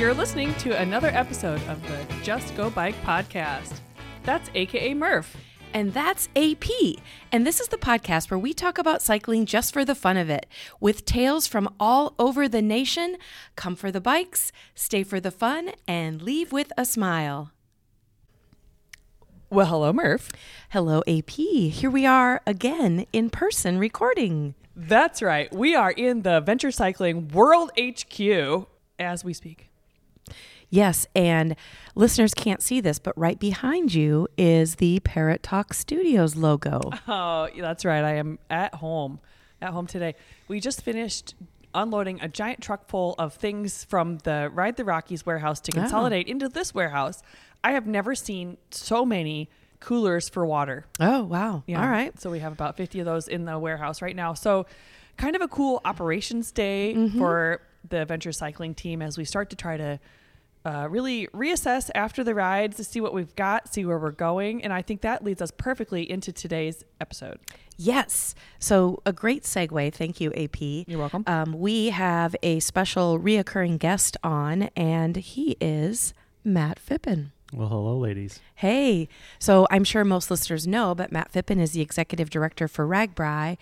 You're listening to another episode of the Just Go Bike podcast. That's AKA Murph. And that's AP. And this is the podcast where we talk about cycling just for the fun of it, with tales from all over the nation. Come for the bikes, stay for the fun, and leave with a smile. Well, hello, Murph. Hello, AP. Here we are again in person recording. That's right. We are in the Venture Cycling World HQ as we speak. Yes, and listeners can't see this, but right behind you is the Parrot Talk Studios logo. Oh, that's right. I am at home. At home today. We just finished unloading a giant truck full of things from the Ride the Rockies warehouse to Oh. consolidate into this warehouse. I have never seen so many coolers for water. Oh, wow. Yeah. All right. So we have about 50 of those in the warehouse right now. So kind of a cool operations day Mm-hmm. for the adventure cycling team as we start to try to uh, really reassess after the rides to see what we've got, see where we're going. And I think that leads us perfectly into today's episode. Yes. So, a great segue. Thank you, AP. You're welcome. Um, we have a special reoccurring guest on, and he is Matt Phippen. Well, hello, ladies. Hey, so I'm sure most listeners know, but Matt Phippen is the executive director for RAGBRAI.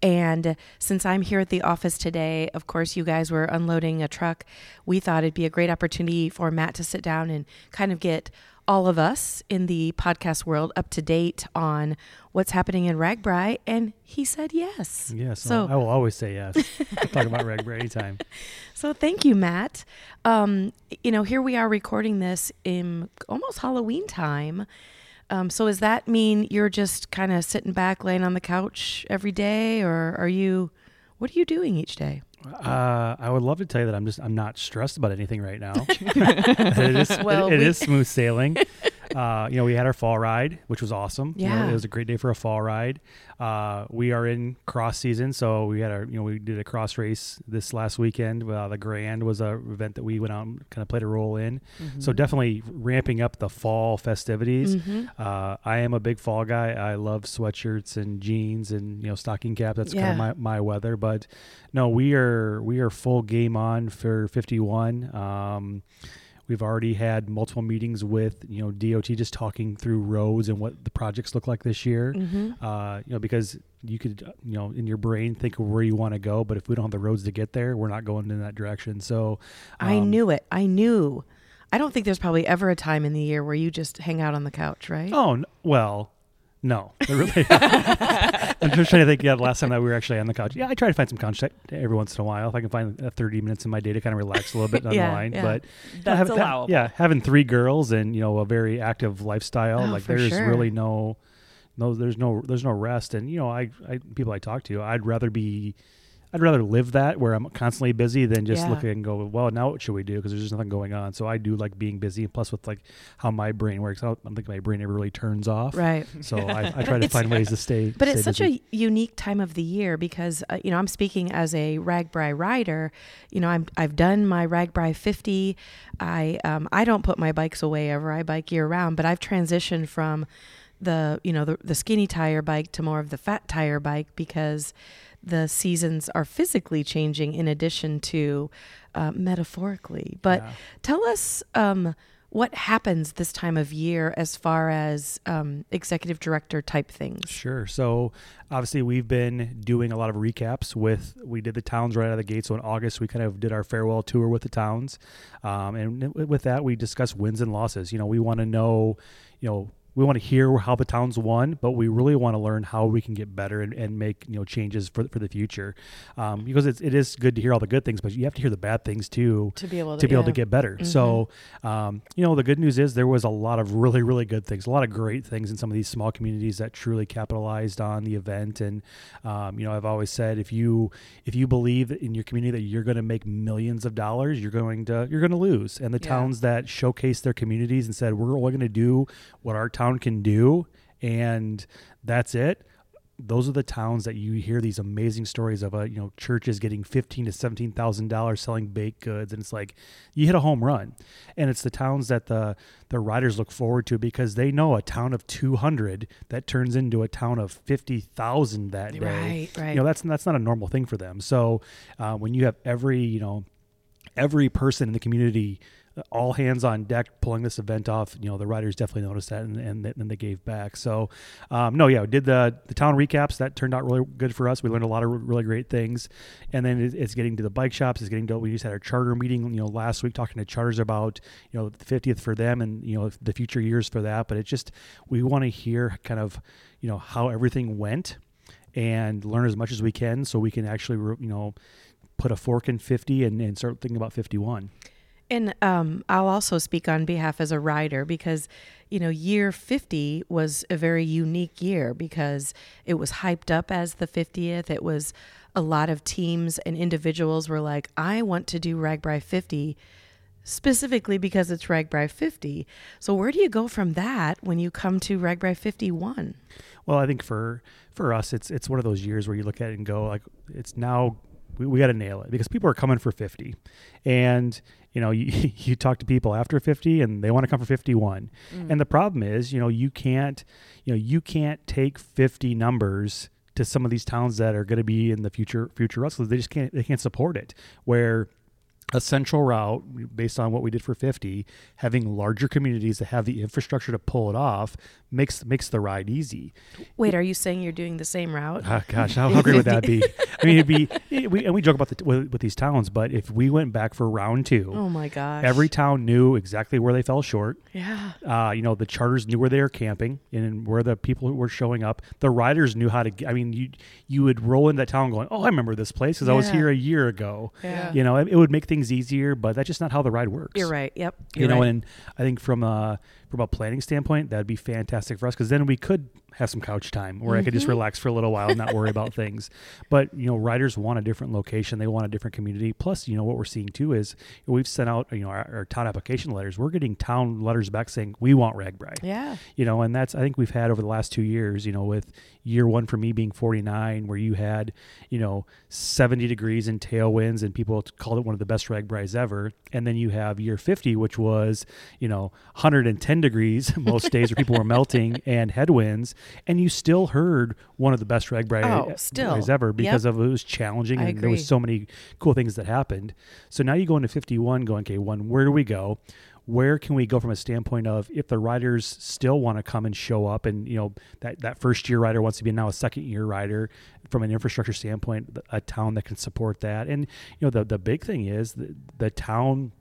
And since I'm here at the office today, of course, you guys were unloading a truck. We thought it'd be a great opportunity for Matt to sit down and kind of get all of us in the podcast world up to date on what's happening in RAGBRAI. And he said yes. Yes, So- I will always say yes. Talk about RAGBRAI anytime. So thank you, Matt. Um, you know, here we are recording this in almost Halloween time. Um, so does that mean you're just kind of sitting back, laying on the couch every day, or are you? What are you doing each day? Uh, I would love to tell you that I'm just I'm not stressed about anything right now. it is Well, it, it we- is smooth sailing. Uh, you know, we had our fall ride, which was awesome. You know, Yeah. it was a great day for a fall ride. Uh, we are in cross season, so we had our you know we did a cross race this last weekend. Uh, the Grand was a event that we went out and kind of played a role in. So definitely ramping up the fall festivities. Mm-hmm. Uh, I am a big fall guy. I love sweatshirts and jeans and you know stocking cap. That's Yeah. kind of my, my weather. But no, we are we are full game on for 51. Um, we've already had multiple meetings with you know DOT just talking through roads and what the projects look like this year. Mm-hmm. Uh, you know because you could you know in your brain think of where you want to go, but if we don't have the roads to get there, we're not going in that direction. So I um, knew it. I knew. I don't think there's probably ever a time in the year where you just hang out on the couch, right? Oh n- well, no. Really, I'm just trying to think. Yeah, the last time that we were actually on the couch. Yeah, I try to find some couch time every once in a while if I can find uh, 30 minutes in my day to kind of relax a little bit, Yeah, yeah. But That's having, allowable. yeah, having three girls and you know a very active lifestyle, Oh, like there's sure. really no, no, there's no, there's no rest. And you know, I, I people I talk to, I'd rather be. I'd rather live that where I'm constantly busy than just Yeah. look and go, well, now what should we do? Because there's just nothing going on. So I do like being busy. Plus, with like how my brain works, I don't, I don't think my brain ever really turns off. Right. So I, I try to find ways to stay. But stay it's such busy. a unique time of the year because uh, you know I'm speaking as a RAGBRAI rider. You know I'm I've done my RAGBRAI 50. I um, I don't put my bikes away ever. I bike year round, but I've transitioned from the you know the, the skinny tire bike to more of the fat tire bike because the seasons are physically changing in addition to uh, metaphorically. But Yeah. tell us um, what happens this time of year as far as um, executive director type things. Sure. So obviously we've been doing a lot of recaps with we did the towns right out of the gate. So in August we kind of did our farewell tour with the towns, um, and with that we discussed wins and losses. You know, we want to know, you know. We want to hear how the towns won, but we really want to learn how we can get better and, and make you know changes for, for the future, um, because it's, it is good to hear all the good things, but you have to hear the bad things too to be able to, to be able yeah. Mm-hmm. to get better. So, um, you know, the good news is there was a lot of really, really good things, a lot of great things in some of these small communities that truly capitalized on the event. And, um, you know, I've always said if you if you believe in your community that you're going to make millions of dollars, you're going to you're going to lose. And the Yeah. towns that showcase their communities and said we're only going to do what our town can do, and that's it those are the towns that you hear these amazing stories of. Uh, you know, churches getting fifteen to seventeen thousand dollars selling baked goods, and it's like you hit a home run. And it's the towns that the the riders look forward to because they know a town of two hundred that turns into a town of fifty thousand that day. Right, right. You know, that's that's not a normal thing for them. So uh, when you have every you know every person in the community all hands on deck pulling this event off. You know, the riders definitely noticed that, and and then they gave back. So, um, no, yeah, did the the town recaps that turned out really good for us. We learned a lot of really great things, and then it's getting to the bike shops. It's getting to we just had our charter meeting. You know, last week talking to charters about you know the 50th for them and you know the future years for that. But it's just we want to hear kind of you know how everything went and learn as much as we can so we can actually you know put a fork in 50 and, and start thinking about 51 and um, I'll also speak on behalf as a rider because, you know, year 50 was a very unique year because it was hyped up as the 50th. It was a lot of teams and individuals were like, I want to do RAGBRAI 50 specifically because it's RAGBRAI 50. So where do you go from that when you come to RAGBRAI 51? Well, I think for for us, it's it's one of those years where you look at it and go like, it's now we, we got to nail it because people are coming for 50 and you know you, you talk to people after 50 and they want to come for 51 mm. and the problem is you know you can't you know you can't take 50 numbers to some of these towns that are going to be in the future future wrestlers. They just can't they can't support it. Where a central route based on what we did for 50 having larger communities that have the infrastructure to pull it off makes makes the ride easy. Wait are you saying you're doing the same route? Oh, gosh how, how great would that be? I mean it'd be it, we, and we joke about the with, with, these towns but if we went back for round two oh my gosh. every town knew exactly where they fell short. Yeah. Uh, you know the charters knew where they were camping and where the people were showing up. The riders knew how to i mean you you would roll in that town going oh i remember this place because yeah. i was here a year ago. Yeah. you know it, it would make things things easier, but that's just not how the ride works. You're right. Yep. You're you know, right. and I think from a from a planning standpoint, that'd be fantastic for us because then we could have some couch time where mm-hmm. I could just mm-hmm. relax for a little while and not worry about things. But you know, riders want a different location; they want a different community. Plus, you know, what we're seeing too is we've sent out you know our, our town application letters. We're getting town letters back saying we want RAGBRAI. Yeah. You know, and that's I think we've had over the last two years. You know, with year one for me being 49, where you had you know 70 degrees and tailwinds, and people called it one of the best RAGBRAIs ever. And then you have year 50, which was you know 110 degrees most days, where people were melting and headwinds and you still heard one of the best RAGBRAI oh, still. ever because yep. of it was challenging I and agree. there was so many cool things that happened. So now you go into 51 going, okay, one, where do we go? Where can we go from a standpoint of if the riders still want to come and show up and, you know, that, that first year rider wants to be now a second year rider from an infrastructure standpoint, a town that can support that. And, you know, the, the big thing is the, the town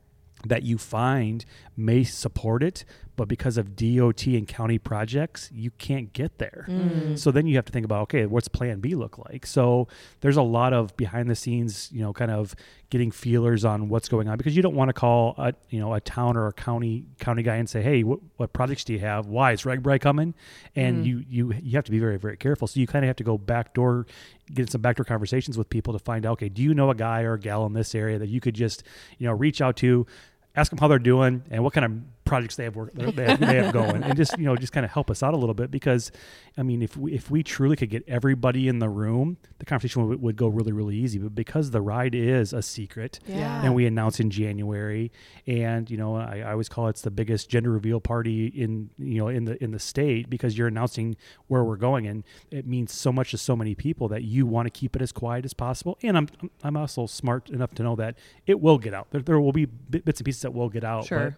that you find may support it, but because of DOT and county projects, you can't get there. Mm. So then you have to think about okay, what's Plan B look like? So there's a lot of behind the scenes, you know, kind of getting feelers on what's going on because you don't want to call a you know a town or a county county guy and say, hey, what, what projects do you have? Why is RAGBRAI coming? And mm. you you you have to be very very careful. So you kind of have to go backdoor, get some backdoor conversations with people to find out okay, do you know a guy or a gal in this area that you could just you know reach out to ask them how they're doing and what kind of projects they have work they have, they have going. And just you know just kind of help us out a little bit because i mean if we if we truly could get everybody in the room the conversation would, would go really really easy. But because the ride is a secret yeah. and we announce in january and you know I, I always call it it's the biggest gender reveal party in you know in the in the state because you're announcing where we're going. And it means so much to so many people that you want to keep it as quiet as possible. And i'm i'm also smart enough to know that it will get out. There, there will be bits and pieces that will get out sure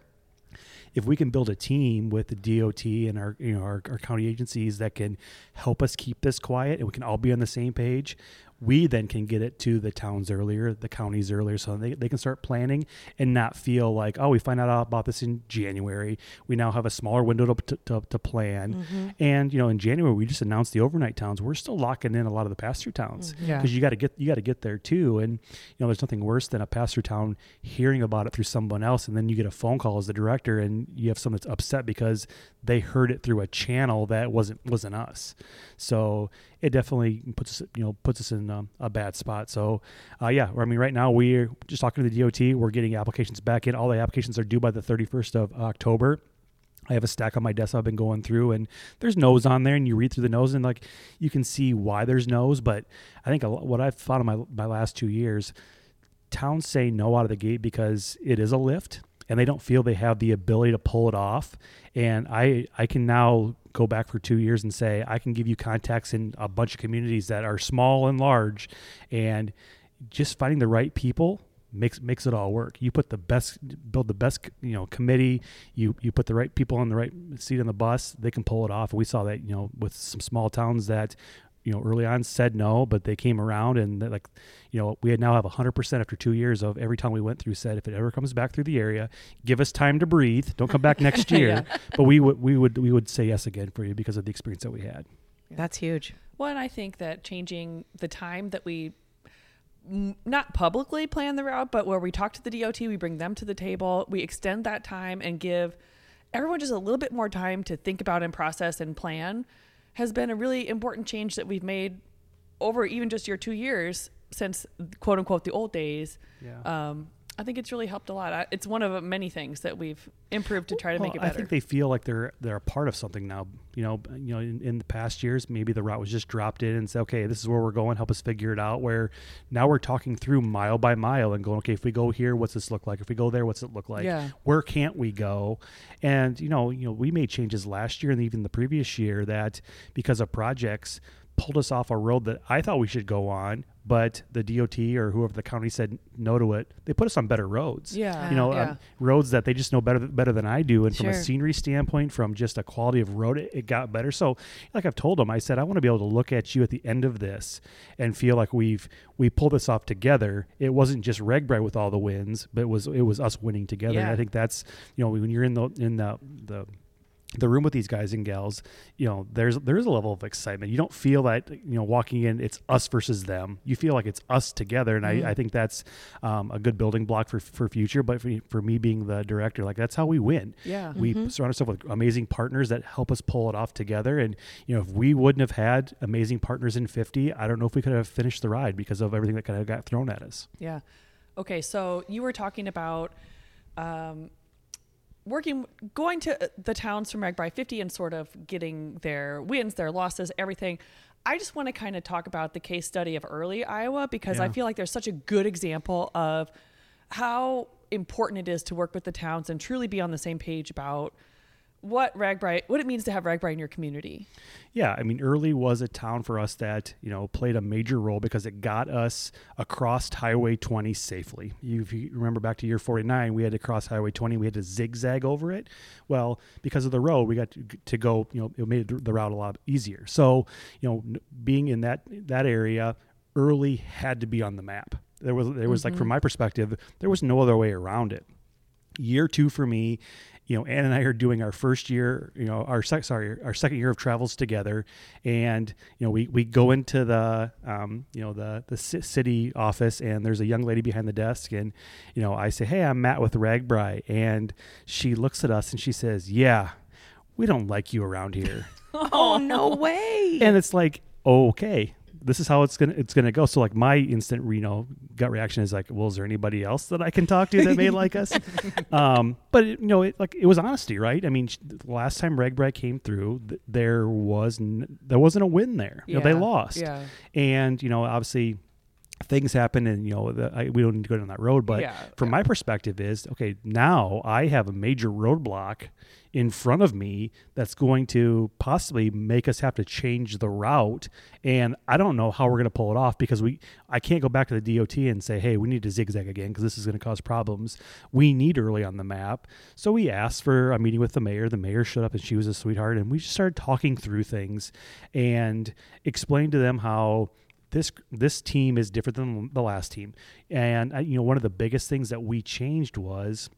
if we can build a team with the DOT and our you know our, our county agencies that can help us keep this quiet and we can all be on the same page, we then can get it to the towns earlier, the counties earlier, so they, they can start planning and not feel like, oh, we find out about this in January. We now have a smaller window to, to, to plan. Mm-hmm. And, you know, in January, we just announced the overnight towns. We're still locking in a lot of the pass through towns because mm-hmm. yeah. you got to get, you got to get there too. And, you know, there's nothing worse than a pass through town hearing about it through someone else. And then you get a phone call as the director and you have someone that's upset because they heard it through a channel that wasn't, wasn't us. So it definitely puts us, you know, puts us in um, a bad spot. So, uh, yeah, I mean, right now we're just talking to the DOT. We're getting applications back in. All the applications are due by the 31st of October. I have a stack on my desk I've been going through, and there's no's on there, and you read through the no's, and like you can see why there's no's. But I think what I've found in my my last two years, towns say no out of the gate because it is a lift, and they don't feel they have the ability to pull it off. And I I can now go back for two years and say I can give you contacts in a bunch of communities that are small and large, and just finding the right people makes makes it all work. You put the best, build the best, you know, committee. You you put the right people on the right seat on the bus. They can pull it off. We saw that, you know, with some small towns that, you know, early on said no, but they came around and like, you know, we now have hundred percent after two years of every time we went through said if it ever comes back through the area, give us time to breathe. Don't come back next year. yeah. But we would we would we would say yes again for you because of the experience that we had. That's huge. Well, and I think that changing the time that we not publicly plan the route, but where we talk to the DOT, we bring them to the table, we extend that time and give everyone just a little bit more time to think about and process and plan has been a really important change that we've made over even just your two years since quote unquote the old days. Yeah. Um, I think it's really helped a lot. It's one of uh, many things that we've improved to try to well, make it better. I think they feel like they're they're a part of something now. You know, you know, in, in, the past years, maybe the route was just dropped in and said, "Okay, this is where we're going. Help us figure it out." Where now we're talking through mile by mile and going, "Okay, if we go here, what's this look like? If we go there, what's it look like? Yeah. Where can't we go?" And you know, you know, we made changes last year and even the previous year that because of projects pulled us off a road that I thought we should go on, but the DOT or whoever the county said no to it. They put us on better roads. Yeah, you know, yeah. Um, roads that they just know better better than I do. And sure. from a scenery standpoint, from just a quality of road, it, it, got better. So, like I've told them, I said I want to be able to look at you at the end of this and feel like we've we pulled this off together. It wasn't just RAGBRAI with all the wins, but it was it was us winning together. Yeah. And I think that's you know when you're in the in the the the room with these guys and gals, you know, there's there's a level of excitement. You don't feel that you know walking in, it's us versus them. You feel like it's us together, and mm-hmm. I, I think that's um, a good building block for for future. But for, for me being the director, like that's how we win. Yeah, we mm-hmm. surround ourselves with amazing partners that help us pull it off together. And you know, if we wouldn't have had amazing partners in 50, I don't know if we could have finished the ride because of everything that kind of got thrown at us. Yeah. Okay, so you were talking about. Um, working going to uh, the towns from RAGBRAI 50 and sort of getting their wins, their losses, everything. I just want to kind of talk about the case study of Early, Iowa because yeah. I feel like there's such a good example of how important it is to work with the towns and truly be on the same page about what RAGBRAI, what it means to have RAGBRAI in your community. Yeah, I mean, Early was a town for us that you know played a major role because it got us across Highway 20 safely. You, if you remember back to year 49, we had to cross Highway 20, we had to zigzag over it. Well, because of the road, we got to, to go. You know, it made the route a lot easier. So, you know, being in that that area, Early had to be on the map. There was there was mm-hmm. like from my perspective, there was no other way around it year two for me you know, Ann and I are doing our first year, you know, our sec- sorry, our second year of travels together, and you know, we we go into the, um, you know, the the city office, and there's a young lady behind the desk, and you know, I say, hey, I'm Matt with RAGBRAI, and she looks at us and she says, yeah, we don't like you around here. oh no way! And it's like, okay, this is how it's gonna it's gonna go. So like my instant you know gut reaction is like, well, is there anybody else that I can talk to that may like us? Um, but it, you know, it, like it was honesty, right? I mean, the last time RAGBRAI came through, th- there was n- there wasn't a win there. Yeah. You know, they lost. Yeah. And you know, obviously things happen and you know the, I, we don't need to go down that road but yeah, from yeah. my perspective is okay now i have a major roadblock in front of me that's going to possibly make us have to change the route. And i don't know how we're going to pull it off because we i can't go back to the DOT and say hey we need to zigzag again because this is going to cause problems. We need Early on the map. So we asked for a meeting with the mayor. The mayor showed up and she was a sweetheart and we just started talking through things and explained to them how this this team is different than the last team. And uh, you know, one of the biggest things that we changed was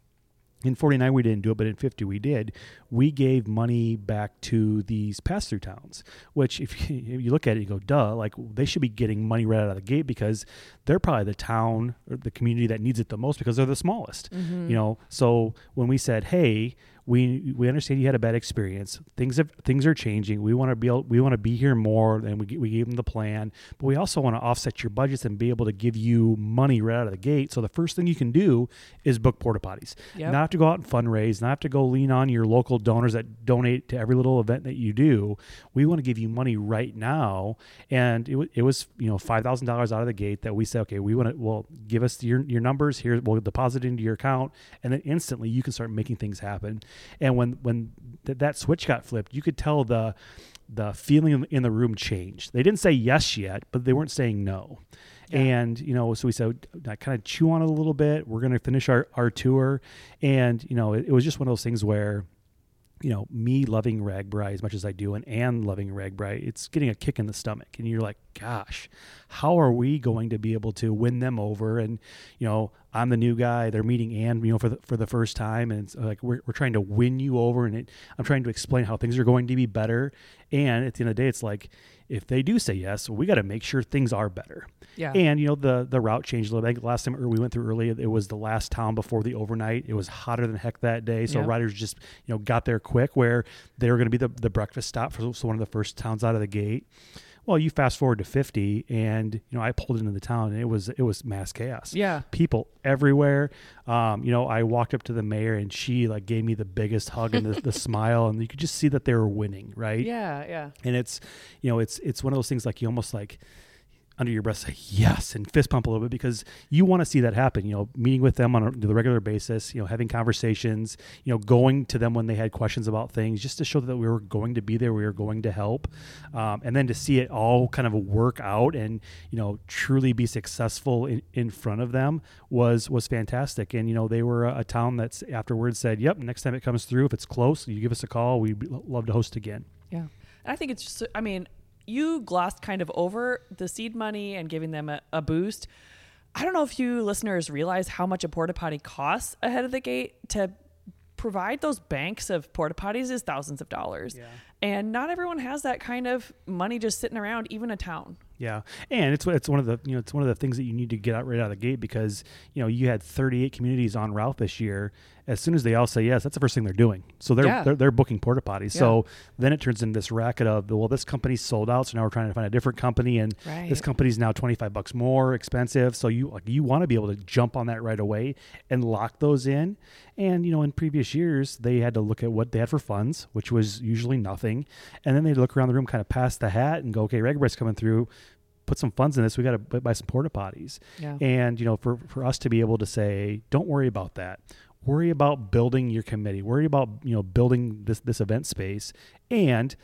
in 49 we didn't do it but in 50 we did we gave money back to these pass-through towns which if you, look at it you go duh like they should be getting money right out of the gate because they're probably the town or the community that needs it the most because they're the smallest mm-hmm. you know so when we said hey we we understand you had a bad experience. Things have things are changing. We want to be able, we want to be here more, and we we gave them the plan. But we also want to offset your budgets and be able to give you money right out of the gate. So the first thing you can do is book porta potties. Yep. Not have to go out and fundraise. Not have to go lean on your local donors that donate to every little event that you do. We want to give you money right now, and it, it was you know five thousand dollars out of the gate that we said okay we want to well give us your your numbers here we'll deposit into your account, and then instantly you can start making things happen. And when when th- that switch got flipped, you could tell the the feeling in the room changed. They didn't say yes yet, but they weren't saying no. Yeah. And, you know, so we said, I kind of chew on it a little bit. We're going to finish our, our tour. And, you know, it, it was just one of those things where, you know, me loving RAGBRAI as much as I do and Anne loving RAGBRAI, it's getting a kick in the stomach. And you're like, gosh, how are we going to be able to win them over? And, you know, I'm the new guy. They're meeting Anne, you know, for the, for the first time. And it's uh, like, we're, we're trying to win you over. And it, I'm trying to explain how things are going to be better. And at the end of the day, it's like, if they do say yes, we got to make sure things are better. Yeah. And you know the the route changed a little. bit. last time we went through Early, it was the last town before the overnight. It was hotter than heck that day, so Yeah. riders just you know got there quick. Where they were going to be the the breakfast stop for so one of the first towns out of the gate. Well, you fast forward to fifty, and you know I pulled into the town, and it was it was mass chaos. yeah. People everywhere. Um, you know, I walked up to the mayor, and she like gave me the biggest hug and the, the smile, and you could just see that they were winning, right? Yeah. Yeah. and it's you know it's it's one of those things like you almost like under your breath say yes and fist pump a little bit because you want to see that happen you know meeting with them on a the regular basis you know having conversations you know going to them when they had questions about things just to show that we were going to be there we were going to help um, and then to see it all kind of work out and you know truly be successful in, in front of them was was fantastic and you know they were a, a town that's afterwards said yep next time it comes through if it's close you give us a call we'd love to host again Yeah. I think it's just, I mean, you glossed kind of over the seed money and giving them a, a boost. I don't know if you listeners realize how much a porta potty costs ahead of the gate to provide those banks of porta potties is thousands of dollars. Yeah. And not everyone has that kind of money just sitting around, even a town. Yeah, and it's it's one of the you know it's one of the things that you need to get out right out of the gate because you know you had 38 communities on route this year. As soon as they all say yes, that's the first thing they're doing. So they're Yeah. they're, they're booking porta potties. So then it turns into this racket of well, this company's sold out, so now we're trying to find a different company, and this Right. company's now 25 bucks more expensive. So you like you want to be able to jump on that right away and lock those in. And you know, in previous years, they had to look at what they had for funds, which was usually nothing, and then they look around the room, kind of pass the hat, and go, okay, RAGBRAI's coming through. Put some funds in this. We got to buy some porta potties. Yeah. And you know, for for us to be able to say, don't worry about that. Worry about building your committee. Worry about you know building this this event space, and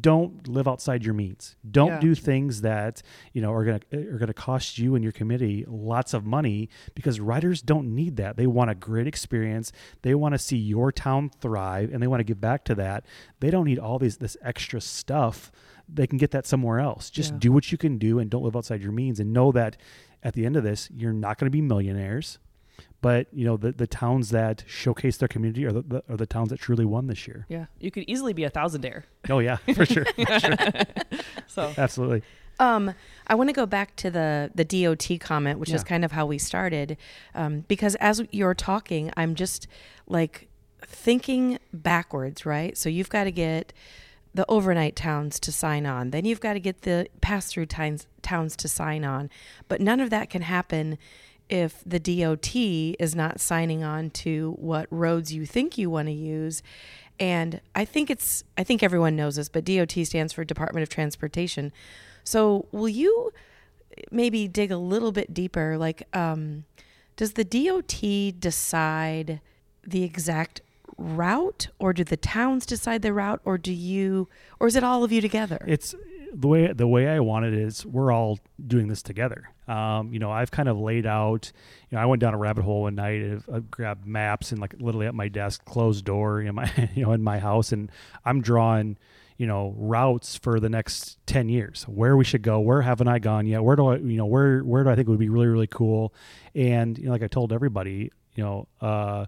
don't live outside your means. Don't Yeah. do things that you know are gonna are gonna cost you and your committee lots of money because writers don't need that. They want a great experience. They want to see your town thrive, and they want to give back to that. They don't need all these this extra stuff. They can get that somewhere else. Just Yeah. do what you can do and don't live outside your means, and know that at the end of this, you're not going to be millionaires. But you know the, the towns that showcase their community are the, the are the towns that truly won this year. Yeah. You could easily be a thousandaire. Oh yeah, for sure, for sure. So, absolutely. Um, I want to go back to the the DOT comment, which is kind of how we started, um, because as you're talking, I'm just like thinking backwards, right? So you've got to get the overnight towns to sign on, then you've got to get the pass through towns towns to sign on, but none of that can happen if the DOT is not signing on to what roads you think you want to use. And I think it's I think everyone knows this, but DOT stands for Department of Transportation. So will you maybe dig a little bit deeper? Like, um, does the DOT decide the exact route, or do the towns decide the route, or do you, or is it all of you together? It's the way the way I want it is we're all doing this together. Um, you know, I've kind of laid out. You know, I went down a rabbit hole one night. and I grabbed maps and like literally at my desk, closed door in my you know in my house, and I'm drawing you know routes for the next 10 years where we should go where haven't i gone yet where do i you know where where do i think would be really really cool and you know like i told everybody you know uh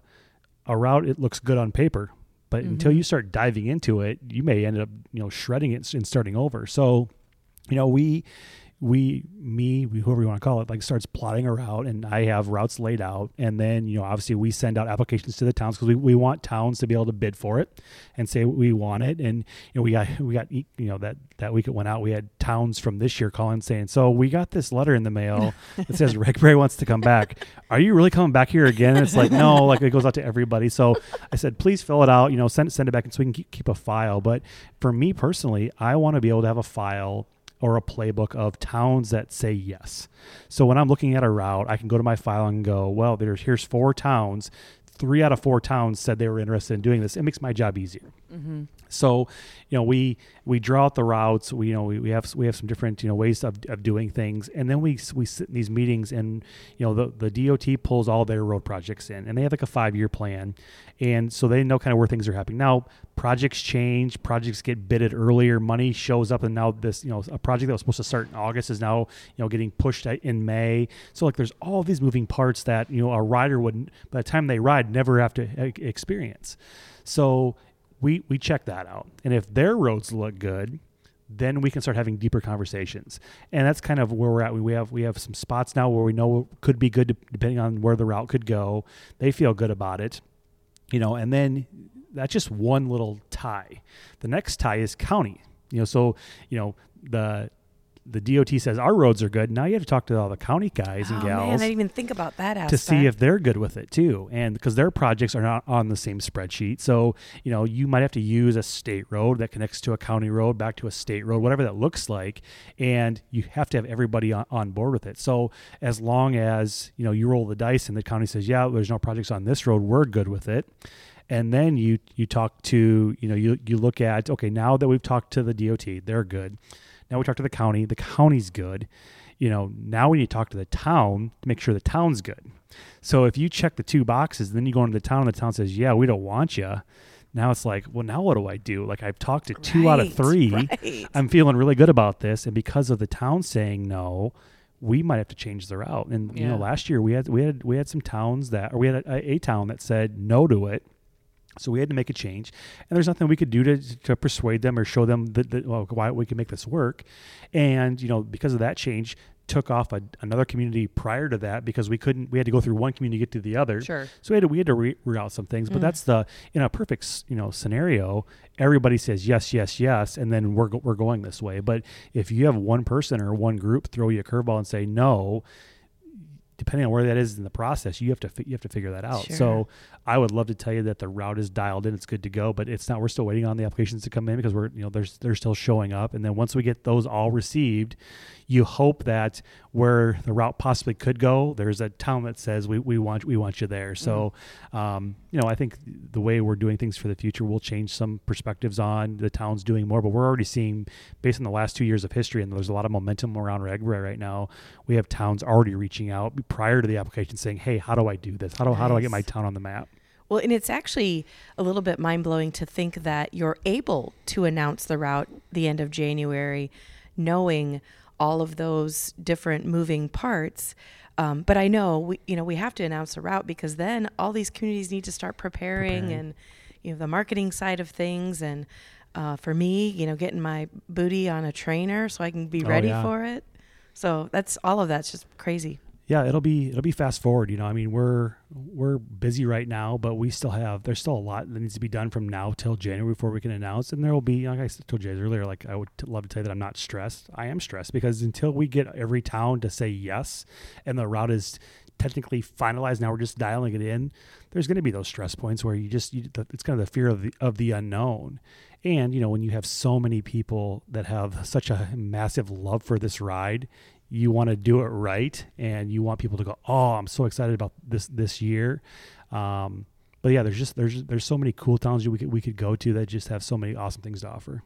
a route it looks good on paper but until Mhm. you start diving into it you may end up you know shredding it and starting over so you know we we me we, whoever you want to call it like starts plotting a route and i have routes laid out. And then you know obviously we send out applications to the towns because we, we want towns to be able to bid for it and say we want it. And you know we got we got you know that that week it went out we had towns from this year calling saying so we got this letter in the mail that says RAGBRAI wants to come back. Are you really coming back here again? And it's like no like it goes out to everybody. So i said please fill it out you know send send it back and so we can keep, keep a file. But for me personally i want to be able to have a file or a playbook of towns that say yes. So when I'm looking at a route, I can go to my file and go, well, there's here's four towns. three out of four towns said they were interested in doing this. It makes my job easier. Mm-hmm. So, you know, we we draw out the routes. We you know we, we have we have some different you know ways of, of doing things, and then we we sit in these meetings, and you know the the DOT pulls all their road projects in, and they have like a five year plan, and so they know kind of where things are happening. Now, projects change, projects get bidded earlier, money shows up, and now this you know a project that was supposed to start in August is now you know getting pushed uh, in May. So like there's all these moving parts that you know a rider would by the time they ride never have to uh, experience. So we we check that out, and if their roads look good, then we can start having deeper conversations. And that's kind of where we're at. We have we have some spots now where we know could be good depending on where the route could go. They feel good about it, you know. And then that's just one little tie. The next tie is county. You know, so you know the the DOT says our roads are good. Now you have to talk to all the county guys and oh, gals. Man, I didn't even think about that aspect. to see if they're good with it too, and because their projects are not on the same spreadsheet. So you know you might have to use a state road that connects to a county road back to a state road, whatever that looks like, and you have to have everybody on, on board with it. So as long as you know you roll the dice and the county says, yeah, there's no projects on this road, we're good with it and then you you talk to you know you you look at okay now that we've talked to the DOT they're good now we talk to the county. The county's good. You know, now we need to talk to the town to make sure the town's good. So if you check the two boxes, then you go into the town and the town says, "Yeah, we don't want you." Now it's like, well, now what do I do? Like I've talked to two right, out of three. Right. I'm feeling really good about this, and because of the town saying no, we might have to change the route. And yeah. you know, last year we had we had we had some towns that, or we had a, a town that said no to it so we had to make a change, and there's nothing we could do to, to persuade them or show them that, that well, why we can make this work. And you know, because of that change, took off a, another community prior to that because we couldn't. We had to go through one community to get to the other. Sure. So we had to we had to re- reroute some things. But Mm. that's the in a perfect you know scenario, everybody says yes, yes, yes, and then we're go- we're going this way. But if you have one person or one group throw you a curveball and say no, depending on where that is in the process, you have to you have to figure that out. Sure. So I would love to tell you that the route is dialed in, it's good to go, but it's not. We're still waiting on the applications to come in because we're you know there's they're still showing up, and then once we get those all received, you hope that where the route possibly could go, there's a town that says we, we want we want you there. So um, you know I think the way we're doing things for the future will change some perspectives on the towns doing more, but we're already seeing based on the last two years of history, and there's a lot of momentum around RAGBRAI right now. We have towns already reaching out prior to the application saying, "Hey, how do I do this? How do how do I get my town on the map?" Well, and it's actually a little bit mind blowing to think that you're able to announce the route the end of January, knowing all of those different moving parts. Um, but I know we, you know, we have to announce the route because then all these communities need to start preparing, Preparing. and you know the marketing side of things. And uh, for me, you know, getting my booty on a trainer so I can be Oh, ready yeah. for it. So that's all of that's just crazy. Yeah it'll be it'll be fast forward you know i mean we're we're busy right now but we still have there's still a lot that needs to be done from now till january before we can announce. And there will be like I told you guys earlier like i would love to tell you that i'm not stressed. I am stressed because until we get every town to say yes and the route is technically finalized now we're just dialing it in there's going to be those stress points where you just you, it's kind of the fear of the of the unknown. And you know when you have so many people that have such a massive love for this ride you want to do it right and you want people to go oh i'm so excited about this this year um, but yeah there's just there's there's so many cool towns we could we could go to that just have so many awesome things to offer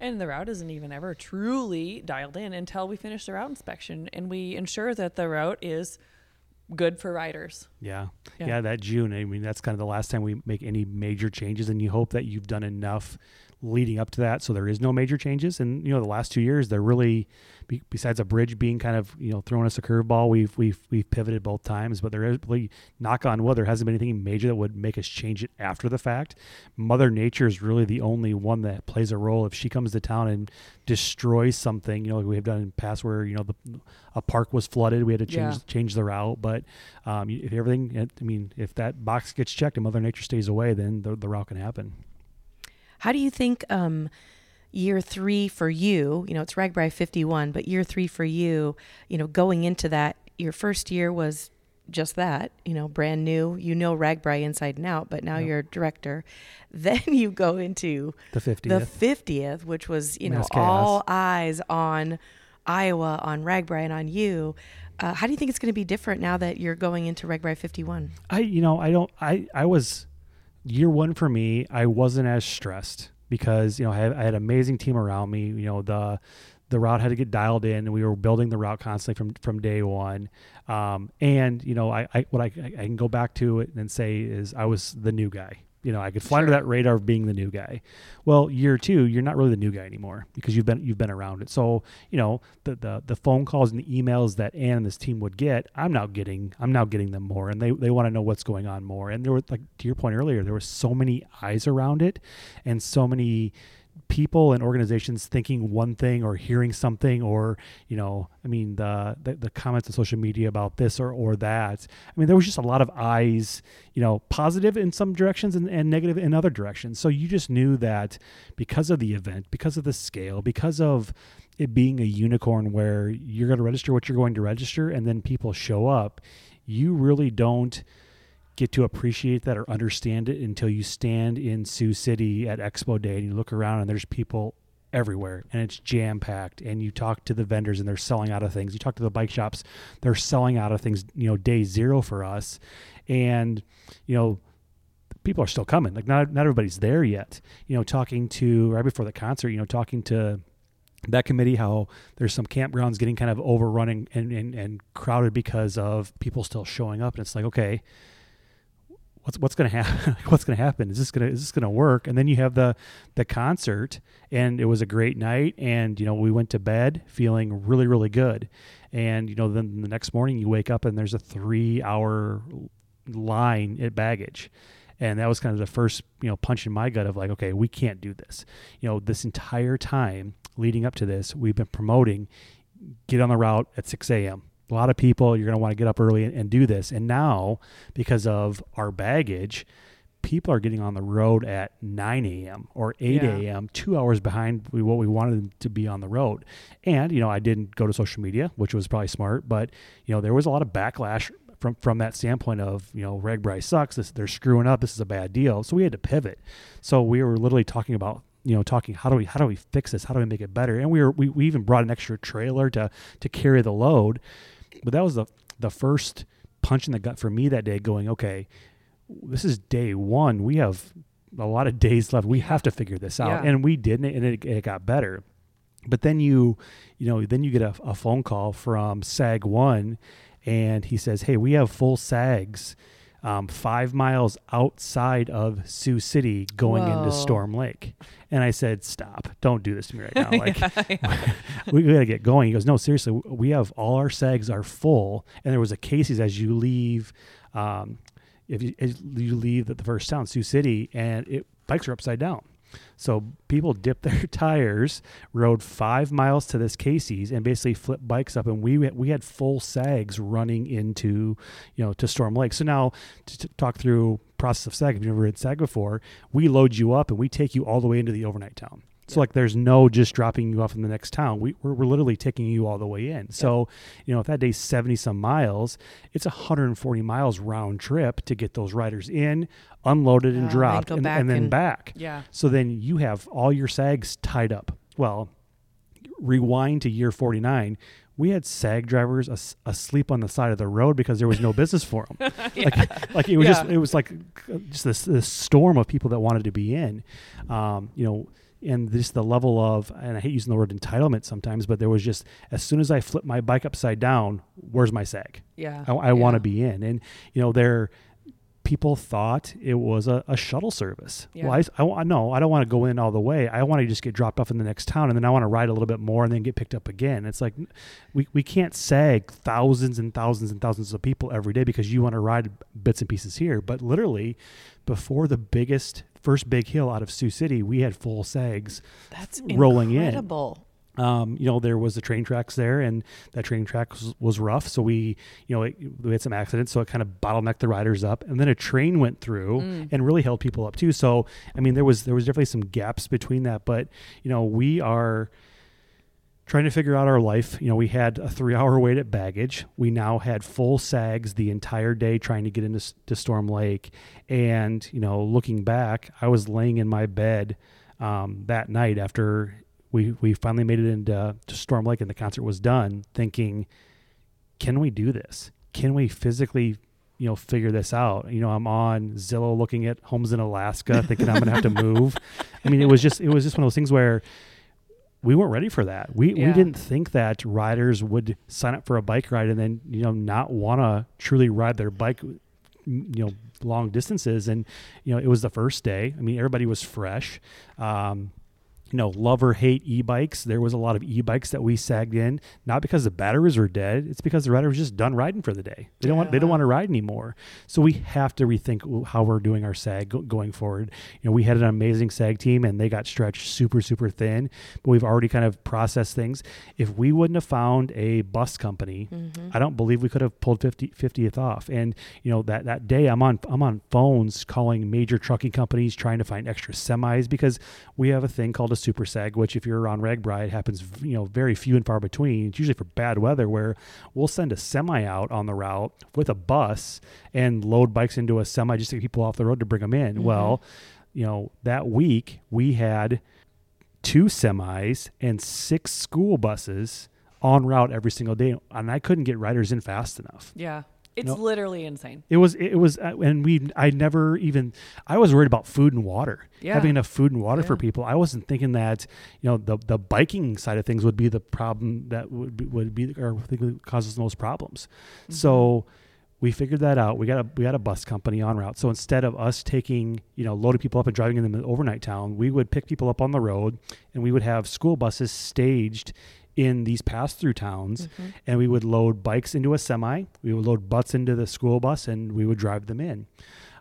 And the route isn't even ever truly dialed in until we finish the route inspection and we ensure that the route is good for riders. yeah. Yeah. yeah that june i mean that's kind of the last time we make any major changes and you hope that you've done enough leading up to that. So there is no major changes. And you know the last two years they're really besides a bridge being kind of you know throwing us a curveball we've we've we've pivoted both times. But there is really knock on wood there hasn't been anything major that would make us change it after the fact. Mother nature is really the only one that plays a role. If she comes to town and destroys something you know like we have done in the past where you know the a park was flooded we had to change Yeah. change the route. But um, if everything i mean if that box gets checked and mother nature stays away then the, the route can happen How do you think um, year three for you, you know, it's RAGBRAI 51, but year three for you, you know, going into that, your first year was just that, you know, brand new. You know RAGBRAI inside and out, but now Yep. you're a director. Then you go into the 50th the 50th, which was, you know, chaos. all eyes on Iowa, on Ragbri, and on you. Uh, how do you think it's going to be different now that you're going into RAGBRAI 51? I, you know, I don't, I, I was year one for me. I wasn't as stressed because you know I had, I had an amazing team around me. You know the the route had to get dialed in, and we were building the route constantly from from day one. Um, and you know, I, I what I, I can go back to it and say is I was the new guy you know, I could fly sure. under that radar of being the new guy. Well, year two, you're not really the new guy anymore because you've been you've been around it. So, you know, the the, the phone calls and the emails that Ann and this team would get, I'm now getting I'm now getting them more and they, they want to know what's going on more. And there were like to your point earlier, there were so many eyes around it and so many people and organizations thinking one thing or hearing something or you know i mean the, the, the comments on social media about this or or that. I mean there was just a lot of eyes you know positive in some directions and, and negative in other directions. So you just knew that because of the event because of the scale because of it being a unicorn where you're going to register what you're going to register and then people show up you really don't get to appreciate that or understand it until you stand in Sioux City at Expo Day and you look around and there's people everywhere and it's jam packed and you talk to the vendors and they're selling out of things. You talk to the bike shops they're selling out of things you know day zero for us. And you know people are still coming. Like not not everybody's there yet. You know talking to right before the concert you know talking to that committee how there's some campgrounds getting kind of overrunning and, and, and crowded because of people still showing up. And it's like okay what's what's going to happen? what's going to happen? Is this going to is this going to work? And then you have the the concert, and it was a great night. And you know, we went to bed feeling really really good. And you know, then the next morning you wake up and there's a three hour line at baggage. And that was kind of the first, you know, punch in my gut of like, okay, we can't do this. You know, this entire time leading up to this, we've been promoting get on the route at 6 a.m a lot of people you're going to want to get up early and, and, do this. And now because of our baggage people are getting on the road at 9 a.m or 8 a.m yeah. two hours behind what we wanted them to be on the road. And you know i didn't go to social media which was probably smart but you know there was a lot of backlash from from that standpoint of you know RAGBRAI sucks this they're screwing up this is a bad deal. So we had to pivot. So we were literally talking about you know talking how do we how do we fix this? How do we make it better? And we were we, we even brought an extra trailer to to carry the load but that was the the first punch in the gut for me that day. Going, okay, this is day one. We have a lot of days left. We have to figure this out, yeah. and we didn't, and it, it got better. But then you, you know, then you get a, a phone call from SAG One, and he says, "Hey, we have full SAGs." Um, five miles outside of Sioux City going Whoa. into Storm Lake. And I said, Stop, don't do this to me right now. Like, yeah, yeah. we, we got to get going. He goes, No, seriously, we have all our SAGs are full. And there was a Casey's as you leave, um, if you, you leave the first town, Sioux City, and it bikes are upside down. So people dipped their tires, rode five miles to this Casey's, and basically flipped bikes up. And we we had full sags running into, you know, to Storm Lake. So now to, talk through process of sag, if you've never had sag before, we load you up and we take you all the way into the overnight town. So like there's no just dropping you off in the next town. We, we're, we're literally taking you all the way in. So, you know, if that day's 70 some miles, it's 140 miles round trip to get those riders in, unloaded and dropped and, and, then and, back. Yeah. So then you have all your sags tied up. Well, rewind to year 49 we had sag drivers as- asleep on the side of the road because there was no business for them. yeah. like, like it was yeah. just it was like just this, this storm of people that wanted to be in. Um, you know, and just the level of and I hate using the word entitlement sometimes, but there was just as soon as I flip my bike upside down, where's my sag? Yeah, I, I yeah. want to be in, and you know there. People thought it was a, a shuttle service. Yeah. Well, I, I no, I don't want to go in all the way. I want to just get dropped off in the next town, and then I want to ride a little bit more, and then get picked up again. It's like we we can't sag thousands and thousands and thousands of people every day because you want to ride bits and pieces here. But literally, before the biggest first big hill out of Sioux City, we had full sags That's rolling incredible. in. Um, you know, there was the train tracks there, and that train track was, was rough. So we, you know, it, we had some accidents, so it kind of bottlenecked the riders up. And then a train went through mm. and really held people up too. So I mean, there was there was definitely some gaps between that, but you know, we are trying to figure out our life. You know, we had a three hour wait at baggage. We now had full sags the entire day trying to get into to Storm Lake. And, you know, looking back, I was laying in my bed um, that night after we, we finally made it into to Storm Lake and the concert was done, thinking, can we do this? Can we physically, you know, figure this out? You know, I'm on Zillow looking at homes in Alaska, thinking I'm going to have to move. I mean, it was just it was just one of those things where we weren't ready for that. We Yeah. we didn't think that riders would sign up for a bike ride and then you know not want to truly ride their bike, you know, long distances. And you know, it was the first day. I mean, everybody was fresh. Um, you know, love or hate e-bikes. There was a lot of e-bikes that we sagged in, not because the batteries were dead. It's because the rider was just done riding for the day. They don't want they don't want to ride anymore. So we have to rethink how we're doing our sag go- going forward. You know, we had an amazing sag team and they got stretched super super thin, but we've already kind of processed things. If we wouldn't have found a bus company, Mm-hmm. I don't believe we could have pulled 50, 50th off. And you know that that day I'm on I'm on phones calling major trucking companies trying to find extra semis because we have a thing called a super sag, which if you're around RAGBRAI, it happens you know very few and far between. It's usually for bad weather where we'll send a semi out on the route with a bus and load bikes into a semi just to get people off the road to bring them in. Mm-hmm. Well, you know that week we had two semis and six school buses on route every single day and i couldn't get riders in fast enough Yeah. It's No. literally insane. it was it was uh, and we i never even i was worried about food and water Yeah. having enough food and water for people i wasn't thinking that you know the the biking side of things would be the problem that would be, would be or I think would cause us the most problems so we figured that out. We got a we got a bus company on route. So instead of us taking, you know, loading people up and driving them in the overnight town, we would pick people up on the road and we would have school buses staged in these pass through towns mm-hmm. and we would load bikes into a semi, we would load butts into the school bus and we would drive them in.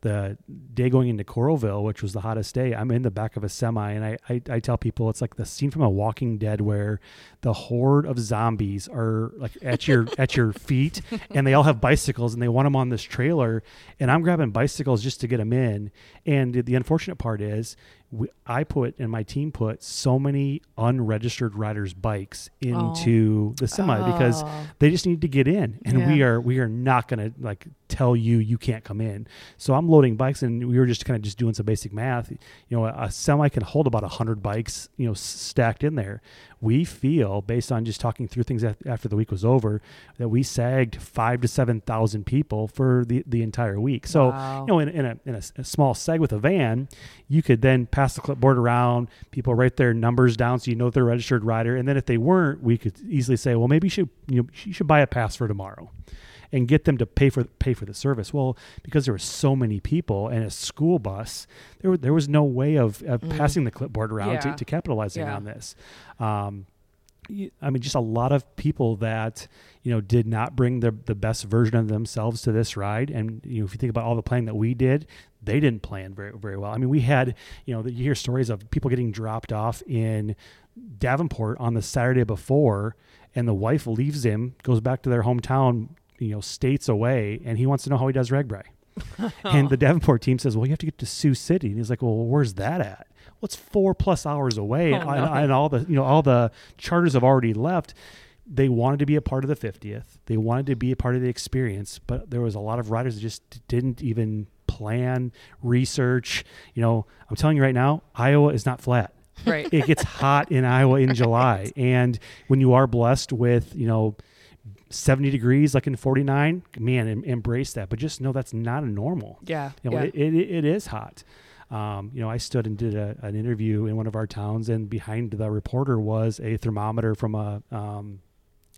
The day going into Coralville, which was the hottest day, I'm in the back of a semi and I, I, I tell people it's like the scene from a Walking Dead where the horde of zombies are like at your at your feet and they all have bicycles and they want them on this trailer and i'm grabbing bicycles just to get them in and the unfortunate part is we, i put and my team put so many unregistered riders bikes oh. into the semi because Oh. they just need to get in. And we are we are not going to like tell you you can't come in. So i'm loading bikes and we were just kind of just doing some basic math. You know a, a semi can hold about 100 bikes you know s- stacked in there we feel based on just talking through things after the week was over that we sagged five to seven thousand people for the, the entire week. So Wow. you know in, in, a, in a, a small seg with a van you could then pass the clipboard around people write their numbers down so you know they're a registered rider. And then if they weren't we could easily say well maybe you should you know you should buy a pass for tomorrow and get them to pay for pay for the service. Well, because there were so many people and a school bus, there there was no way of, of passing the clipboard around to, Yeah. to capitalizing Yeah. on this. Um, I mean, just a lot of people that you know did not bring the the best version of themselves to this ride. And you know, if you think about all the planning that we did, they didn't plan very very well. I mean, we had you know you hear stories of people getting dropped off in Davenport on the Saturday before, and the wife leaves him, goes back to their hometown, you know, states away, and he wants to know how he does RAGBRAI. and the Davenport team says, "Well, you have to get to Sioux City." And he's like, "Well, where's that at?" Well, it's four plus hours away, Oh, and, no. and all the you know all the charters have already left. They wanted to be a part of the 50th. They wanted to be a part of the experience, but there was a lot of riders that just didn't even plan, research. You know, I'm telling you right now, Iowa is not flat Right. it gets hot in Iowa in July. And when you are blessed with, you know, 70 degrees like in 49, man, em- embrace that. But just know that's not a normal. yeah. You know, yeah. it, it, it is hot. Um, you know, I stood and did a, an interview in one of our towns, and behind the reporter was a thermometer from a um,